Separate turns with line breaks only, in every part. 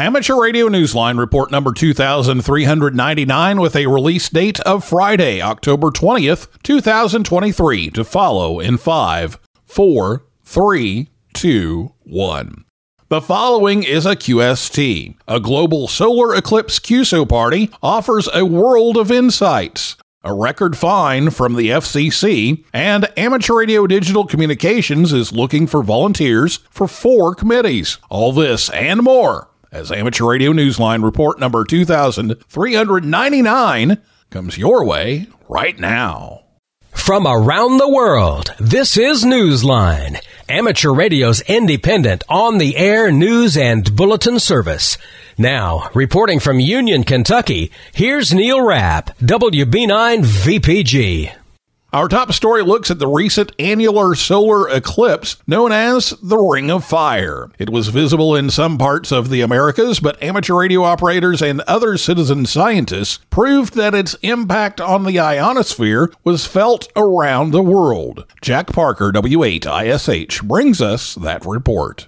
Amateur Radio Newsline report number 2399 with a release date of Friday, October 20th, 2023 to follow in 5, 4, 3, 2, 1. The following is a QST. A global solar eclipse QSO party offers a world of insights. A record fine from the FCC, and Amateur Radio Digital Communications is looking for volunteers for four committees. All this and more as Amateur Radio Newsline report number 2399 comes your way right now.
From around the world, this is Newsline, amateur radio's independent on the air news and bulletin service. Now, reporting from Union, Kentucky, here's Neil Rapp, WB9 VPG.
Our top story looks at the recent annular solar eclipse known as the Ring of Fire. It was visible in some parts of the Americas, but amateur radio operators and other citizen scientists proved that its impact on the ionosphere was felt around the world. Jack Parker, W8ISH, brings us that report.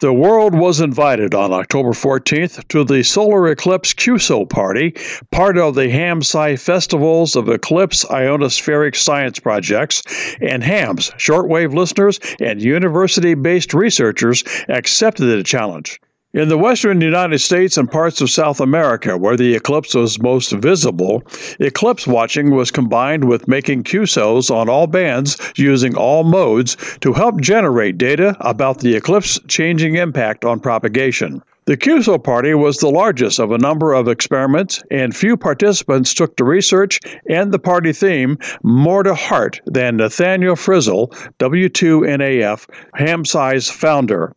The world was invited on October 14th to the Solar Eclipse QSO Party, part of the HAMSCI Festivals of Eclipse Ionospheric Science Projects, and HAMS, shortwave listeners and university based researchers accepted the challenge. In the western United States and parts of South America, where the eclipse was most visible, eclipse watching was combined with making QSOs on all bands using all modes to help generate data about the eclipse changing impact on propagation. The QSO party was the largest of a number of experiments, and few participants took the research and the party theme more to heart than Nathaniel Frissell, W2NAF, HAMSCI's founder.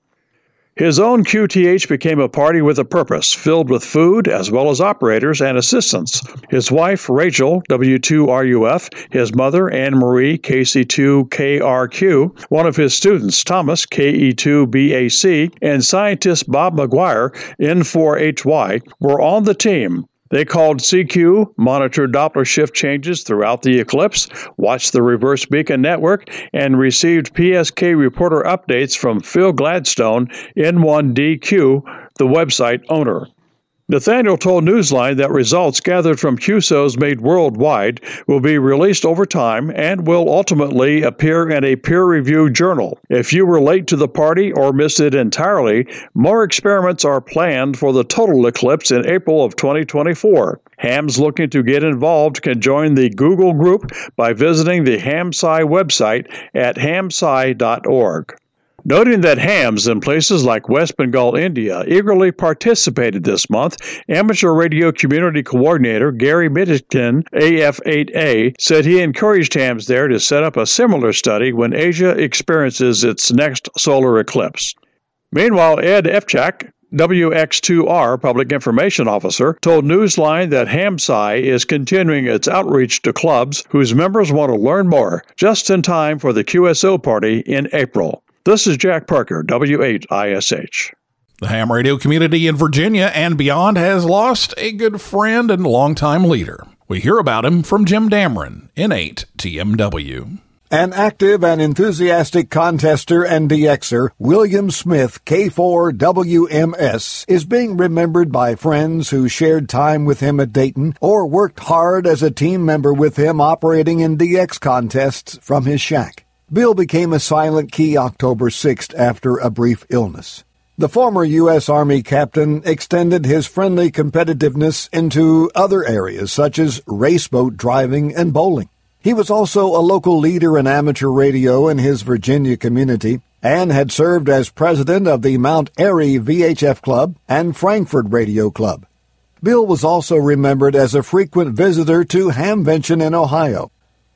His own QTH became a party with a purpose, filled with food as well as operators and assistants. His wife, Rachel, W2RUF, his mother, Anne Marie, KC2KRQ, one of his students, Thomas, KE2BAC, and scientist Bob McGwier, N4HY, were on the team they called CQ, monitored Doppler shift changes throughout the eclipse, watched the reverse beacon network, and received PSK reporter updates from Phil Gladstone, N1DQ, the website owner. Nathaniel told Newsline that results gathered from QSOs made worldwide will be released over time and will ultimately appear in a peer reviewed journal. If you were late to the party or missed it entirely, more experiments are planned for the total eclipse in April of 2024. Hams looking to get involved can join the Google group by visiting the HAMSCI website at hamsci.org. Noting that hams in places like West Bengal, India, eagerly participated this month, amateur radio community coordinator Gary Middleton, AF8A, said he encouraged hams there to set up a similar study when Asia experiences its next solar eclipse. Meanwhile, Ed Efchak, WX2R Public Information Officer told Newsline that HAMSCI is continuing its outreach to clubs whose members want to learn more just in time for the QSO party in April. This is Jack Parker, W8ISH.
The ham radio community in Virginia and beyond has lost a good friend and longtime leader. We hear about him from Jim Damron, N8 TMW.
An active and enthusiastic contester and DXer, William Smith, K4WMS, is being remembered by friends who shared time with him at Dayton or worked hard as a team member with him operating in DX contests from his shack. Bill became a silent key October 6th after a brief illness. The former U.S. Army captain extended his friendly competitiveness into other areas such as raceboat driving and bowling. He was also a local leader in amateur radio in his Virginia community and had served as president of the Mount Airy VHF Club and Frankford Radio Club. Bill was also remembered as a frequent visitor to Hamvention in Ohio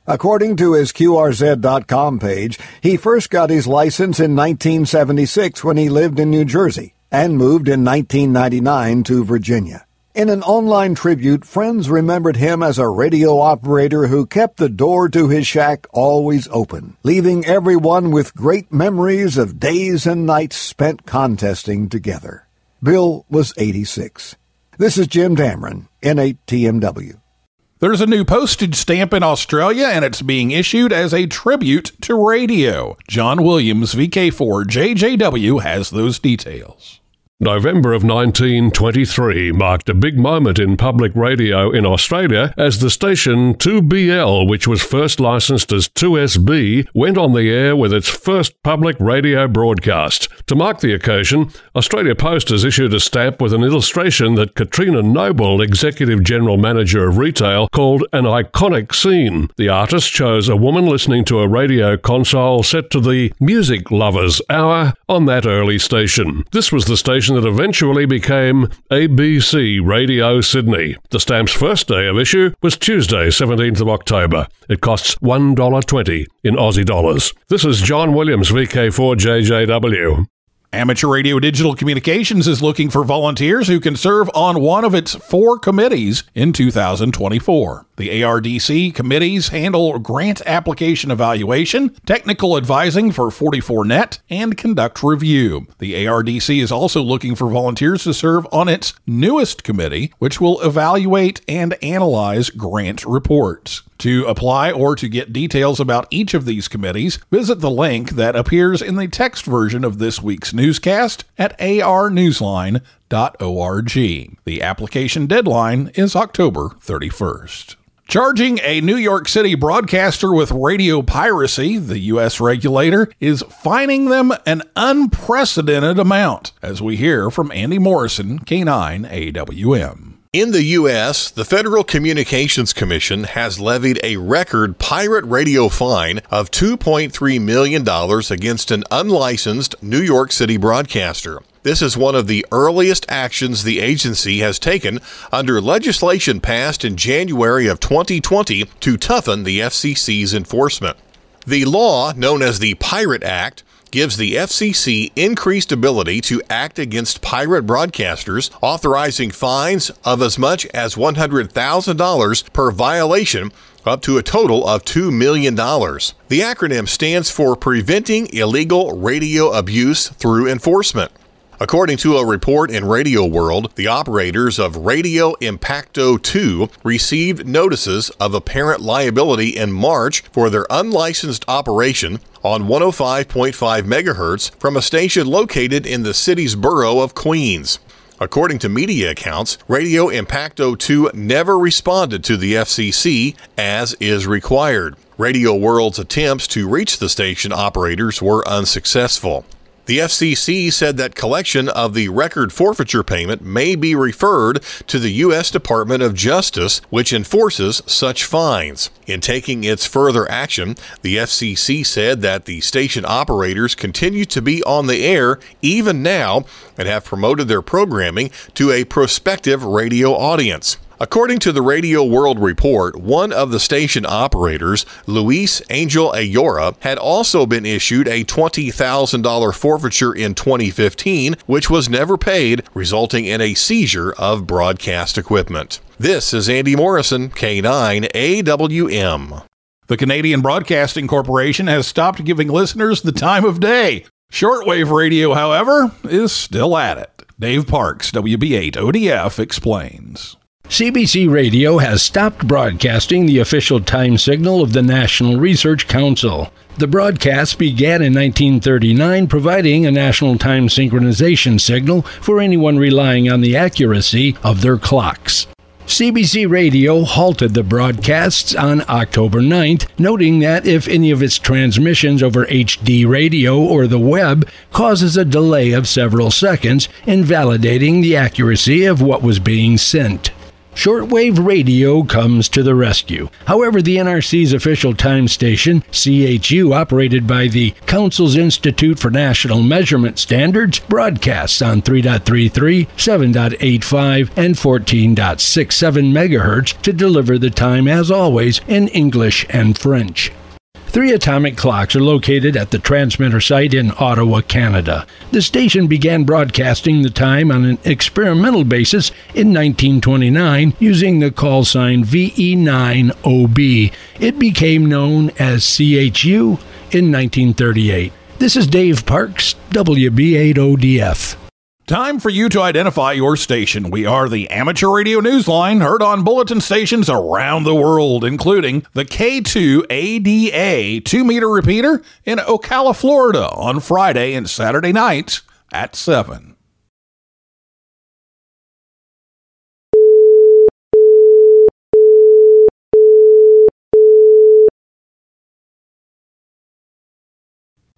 According to his QRZ.com page, he first got his license in 1976 when he lived in New Jersey and moved in 1999 to Virginia. In an online tribute, friends remembered him as a radio operator who kept the door to his shack always open, leaving everyone with great memories of days and nights spent contesting together. Bill was 86. This is Jim Damron, N8TMW.
There's a new postage stamp in Australia and it's being issued as a tribute to radio. John Williams, VK4JJW, has those details.
November of 1923 marked a big moment in public radio in Australia as the station 2BL, which was first licensed as 2SB, went on the air with its first public radio broadcast. To mark the occasion, Australia Post has issued a stamp with an illustration that Katrina Noble, Executive General Manager of Retail, called an iconic scene. The artist chose a woman listening to a radio console set to the Music Lovers Hour on that early station. This was the station station that eventually became ABC Radio Sydney. The stamp's first day of issue was Tuesday, 17th of October. It costs $1.20 in Aussie dollars. This is John Williams, VK4JJW.
Amateur Radio Digital Communications is looking for volunteers who can serve on one of its four committees in 2024. The ARDC committees handle grant application evaluation, technical advising for 44net, and conduct review. The ARDC is also looking for volunteers to serve on its newest committee, which will evaluate and analyze grant reports. To apply or to get details about each of these committees, visit the link that appears in the text version of this week's newscast at arnewsline.org. The application deadline is October 31st. Charging a New York City broadcaster with radio piracy, the U.S. regulator is fining them an unprecedented amount, as we hear from Andy Morrison, K9 AWM.
In the U.S., the Federal Communications Commission has levied a record pirate radio fine of $2.3 million against an unlicensed New York City broadcaster. This is one of the earliest actions the agency has taken under legislation passed in January of 2020 to toughen the FCC's enforcement. The law, known as the Pirate Act, gives the FCC increased ability to act against pirate broadcasters, authorizing fines of as much as $100,000 per violation up to a total of $2 million. The acronym stands for Preventing Illegal Radio Abuse Through Enforcement. According to a report in Radio World, the operators of Radio Impacto 2 received notices of apparent liability in March for their unlicensed operation on 105.5 MHz from a station located in the city's borough of Queens. According to media accounts, Radio Impacto 2 never responded to the FCC as is required. Radio World's attempts to reach the station operators were unsuccessful. The FCC said that collection of the record forfeiture payment may be referred to the U.S. Department of Justice, which enforces such fines. In taking its further action, the FCC said that the station operators continue to be on the air even now and have promoted their programming to a prospective radio audience. According to the Radio World report, one of the station operators, Luis Angel Ayora, had also been issued a $20,000 forfeiture in 2015, which was never paid, resulting in a seizure of broadcast equipment. This is Andy Morrison, K9 AWM.
The Canadian Broadcasting Corporation has stopped giving listeners the time of day. Shortwave radio, however, is still at it. Dave Parks, WB8 ODF, explains.
CBC Radio has stopped broadcasting the official time signal of the National Research Council. The broadcast began in 1939, providing a national time synchronization signal for anyone relying on the accuracy of their clocks. CBC Radio halted the broadcasts on October 9th, noting that if any of its transmissions over HD radio or the web causes a delay of several seconds, invalidating the accuracy of what was being sent. Shortwave radio comes to the rescue. However, the NRC's official time station, CHU, operated by the Council's Institute for National Measurement Standards, broadcasts on 3.33, 7.85, and 14.67 MHz to deliver the time, as always, in English and French. Three atomic clocks are located at the transmitter site in Ottawa, Canada. The station began broadcasting the time on an experimental basis in 1929 using the call sign VE9OB. It became known as CHU in 1938. This is Dave Parks, WB8ODF.
Time for you to identify your station. We are the Amateur Radio Newsline, heard on bulletin stations around the world, including the K2ADA 2 meter repeater in Ocala, Florida on Friday and Saturday nights at 7.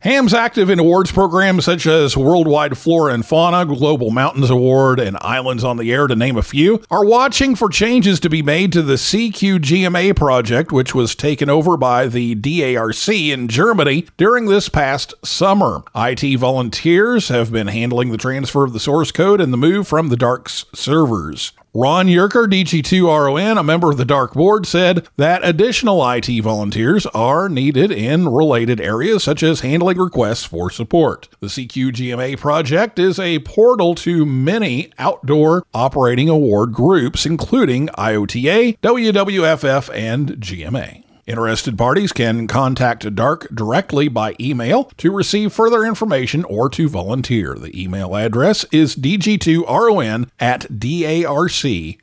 Ham's active in awards programs such as Worldwide Flora and Fauna, Global Mountains Award, and Islands on the Air, to name a few, are watching for changes to be made to the CQGMA project, which was taken over by the DARC in Germany during this past summer. IT volunteers have been handling the transfer of the source code and the move from the DARC's servers. Ron Yerker, DG2RON, a member of the DARC Board, said that additional IT volunteers are needed in related areas such as handling requests for support. The CQGMA project is a portal to many outdoor operating award groups, including IOTA, WWFF, and GMA. Interested parties can contact DARC directly by email to receive further information or to volunteer. The email address is dg2ron at darc.de.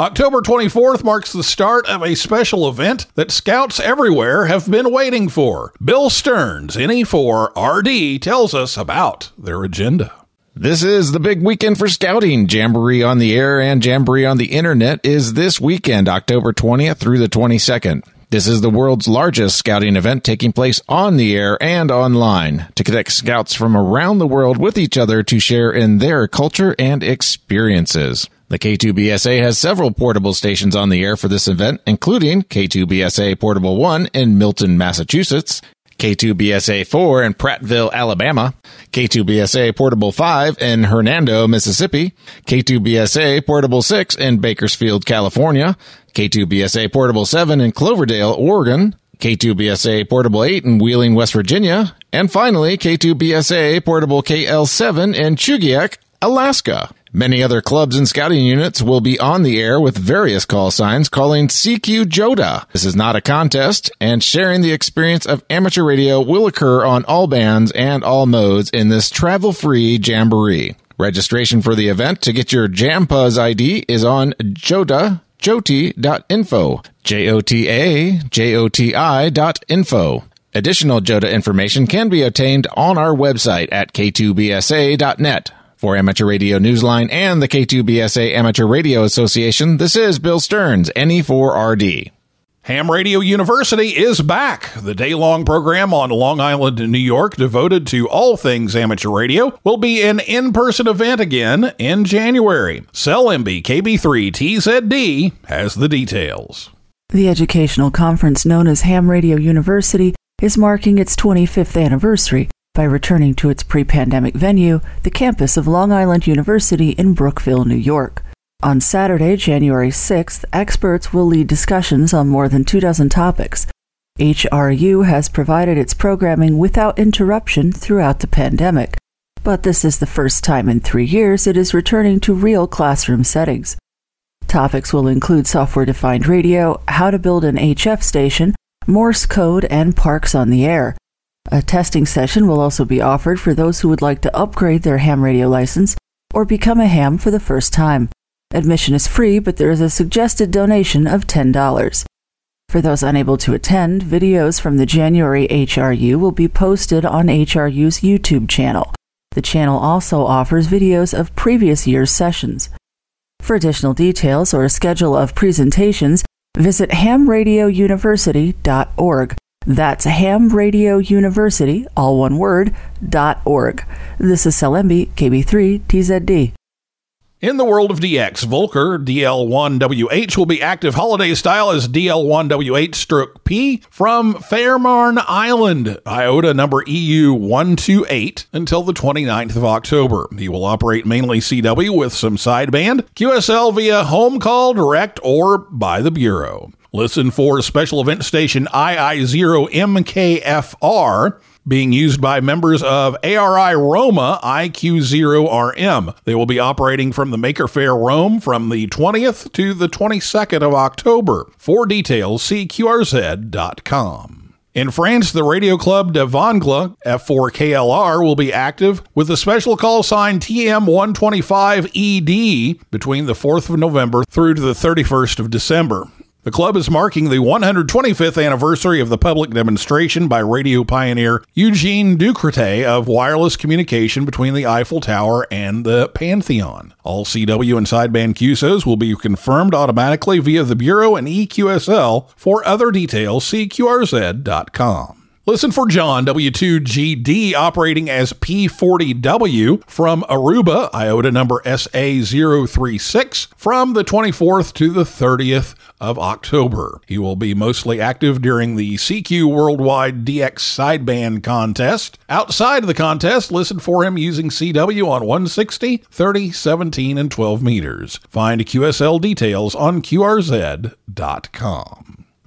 October 24th marks the start of a special event that scouts everywhere have been waiting for. Bill Stearns, NE4RD, tells us about their agenda.
This is the big weekend for scouting. Jamboree on the air and Jamboree on the internet is this weekend, October 20th through the 22nd. This is the world's largest scouting event taking place on the air and online to connect scouts from around the world with each other to share in their culture and experiences. The K2BSA has several portable stations on the air for this event, including K2BSA Portable 1 in Milton, Massachusetts, K2BSA 4 in Prattville, Alabama, K2BSA Portable 5 in Hernando, Mississippi, K2BSA Portable 6 in Bakersfield, California, K2BSA Portable 7 in Cloverdale, Oregon, K2BSA Portable 8 in Wheeling, West Virginia, and finally K2BSA Portable KL7 in Chugiak, Alaska. Many other clubs and scouting units will be on the air with various call signs calling CQ JOTA. This is not a contest, and sharing the experience of amateur radio will occur on all bands and all modes in this travel-free jamboree. Registration for the event to get your JAMPUZ ID is on JOTA, joti.info, J-O-T-A, J-O-T-I dot info. Additional JOTA information can be obtained on our website at k2bsa.net. For Amateur Radio Newsline and the K2BSA Amateur Radio Association, this is Bill Stearns, NE4RD.
Ham Radio University is back. The day long program on Long Island, New York, devoted to all things amateur radio, will be an in person event again in January. Sel Embee KB3 TZD has the details.
The educational conference known as Ham Radio University is marking its 25th anniversary by returning to its pre pandemic venue, the campus of Long Island University in Brookville, New York. On Saturday, January 6th, experts will lead discussions on more than two dozen topics. HRU has provided its programming without interruption throughout the pandemic, but this is the first time in three years it is returning to real classroom settings. Topics will include software defined radio, how to build an HF station, Morse code, and parks on the air. A testing session will also be offered for those who would like to upgrade their ham radio license or become a ham for the first time. Admission is free, but there is a suggested donation of $10. For those unable to attend, videos from the January HRU will be posted on HRU's YouTube channel. The channel also offers videos of previous year's sessions. For additional details or a schedule of presentations, visit hamradiouniversity.org. That's hamradiouniversity, all one word, dot org. This is Sel Embee, KB3 TZD.
In the world of DX, Volker DL1WH will be active holiday style as DL1WH stroke P from Fehmarn Island, IOTA number EU128 until the 29th of October. He will operate mainly CW with some sideband, QSL via home call, direct, or by the Bureau. Listen for special event station II0MKFR being used by members of ARI Roma IQ0RM. They will be operating from the Maker Faire Rome from the 20th to the 22nd of October. For details, see QRZ.com. In France, the radio club de Vangla F4KLR will be active with a special call sign TM125ED between the 4th of November through to the 31st of December. The club is marking the 125th anniversary of the public demonstration by radio pioneer Eugene Ducretet of wireless communication between the Eiffel Tower and the Pantheon. All CW and sideband QSOs will be confirmed automatically via the Bureau and EQSL. For other details, see QRZ.com. Listen for John W2GD operating as P40W from Aruba, IOTA number SA036, from the 24th to the 30th of October. He will be mostly active during the CQ Worldwide DX Sideband contest. Outside of the contest, listen for him using CW on 160, 30, 17, and 12 meters. Find QSL details on QRZ.com.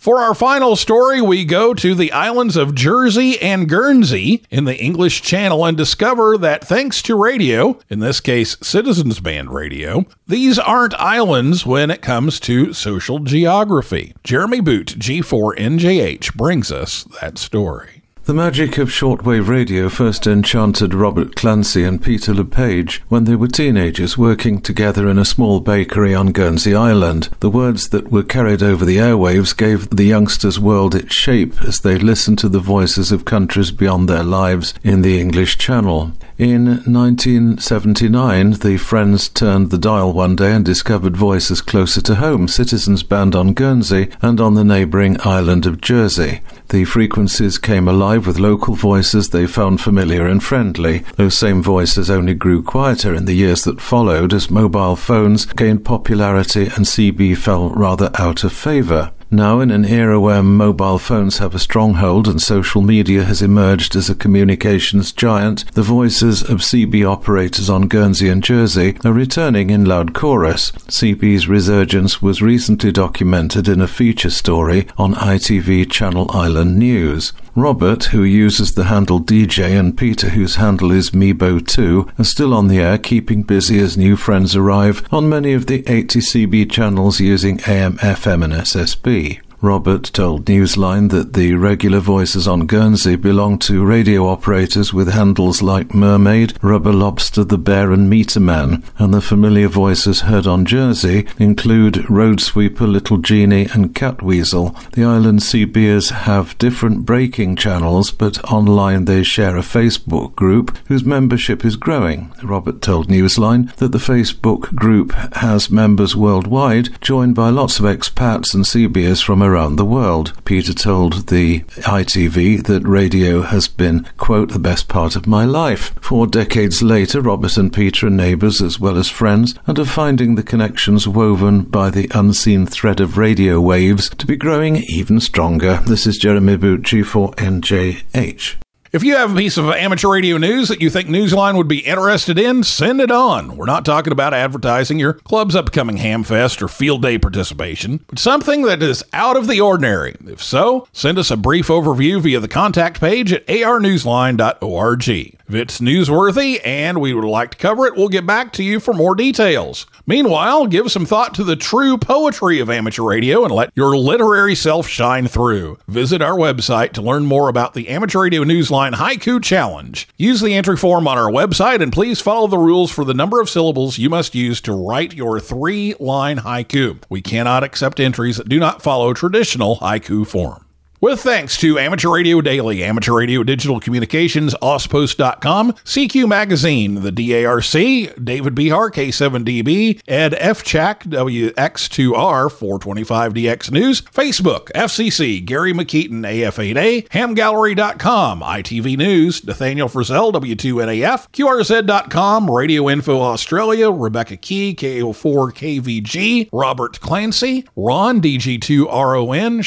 For our final story, we go to the islands of Jersey and Guernsey in the English Channel and discover that thanks to radio, in this case Citizens Band radio, these aren't islands when it comes to social geography. Jeremy Boot, G4NJH, brings us that story.
The magic of shortwave radio first enchanted Robert Clancy and Peter LePage when they were teenagers working together in a small bakery on Guernsey Island. The words that were carried over the airwaves gave the youngsters' world its shape as they listened to the voices of countries beyond their lives in the English Channel. In 1979, the friends turned the dial one day and discovered voices closer to home, Citizens Band on Guernsey and on the neighbouring island of Jersey. The frequencies came alive with local voices they found familiar and friendly. Those same voices only grew quieter in the years that followed as mobile phones gained popularity and CB fell rather out of favour. Now, in an era where mobile phones have a stronghold and social media has emerged as a communications giant, the voices of CB operators on Guernsey and Jersey are returning in loud chorus. CB's resurgence was recently documented in a feature story on ITV Channel Island News. Robert, who uses the handle DJ, and Peter, whose handle is Mebo2, are still on the air, keeping busy as new friends arrive on many of the 80 CB channels using AM, FM, and SSB free. Robert told Newsline that the regular voices on Guernsey belong to radio operators with handles like Mermaid, Rubber Lobster, The Bear, and Meter Man, and the familiar voices heard on Jersey include Road Sweeper, Little Genie, and Catweasel. The island CBers have different breaking channels, but online they share a Facebook group whose membership is growing. Robert told Newsline that the Facebook group has members worldwide, joined by lots of expats and CBers from around around the world. Peter told the ITV that radio has been, quote, the best part of my life. Four decades later, Robert and Peter are neighbours as well as friends and are finding the connections woven by the unseen thread of radio waves to be growing even stronger. This is Jeremy Bucci for NJH.
If you have a piece of amateur radio news that you think Newsline would be interested in, send it on. We're not talking about advertising your club's upcoming Hamfest or field day participation, but something that is out of the ordinary. If so, send us a brief overview via the contact page at arnewsline.org. If it's newsworthy and we would like to cover it, we'll get back to you for more details. Meanwhile, give some thought to the true poetry of amateur radio and let your literary self shine through. Visit our website to learn more about the Amateur Radio Newsline Haiku Challenge. Use the entry form on our website and please follow the rules for the number of syllables you must use to write your three line haiku. We cannot accept entries that do not follow traditional haiku form. With thanks to Amateur Radio Daily, Amateur Radio Digital Communications, AusPost.com, CQ Magazine, the DARC, David Behar, K7DB, Ed Efchak, WX2R, 425DX News, Facebook, FCC, Gary Mikitin, AF8A, HamGallery.com, ITV News, Nathaniel Frissell, W2NAF, QRZ.com, Radio Info Australia, Rebecca Key, KO4KVG, Robert Clancy, Ron, DG2RON,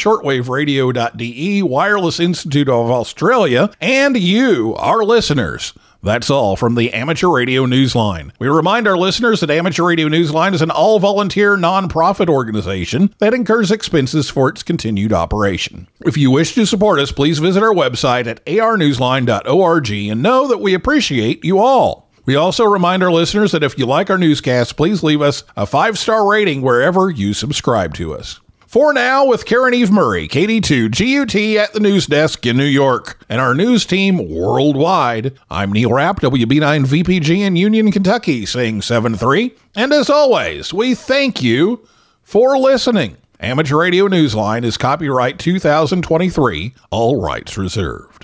ShortwaveRadio.de, Wireless Institute of Australia, and you, our listeners. That's all from the Amateur Radio Newsline. We remind our listeners that Amateur Radio Newsline is an all volunteer nonprofit organization that incurs expenses for its continued operation. If you wish to support us, please visit our website at arnewsline.org and know that we appreciate you all. We also remind our listeners that if you like our newscast, please leave us a five star rating wherever you subscribe to us. For now, with Caryn Eve Murray, KD2 GUT at the news desk in New York, and our news team worldwide, I'm Neil Rapp, WB9 VPG in Union, Kentucky, saying 7 3. And as always, we thank you for listening. Amateur Radio Newsline is copyright 2023, all rights reserved.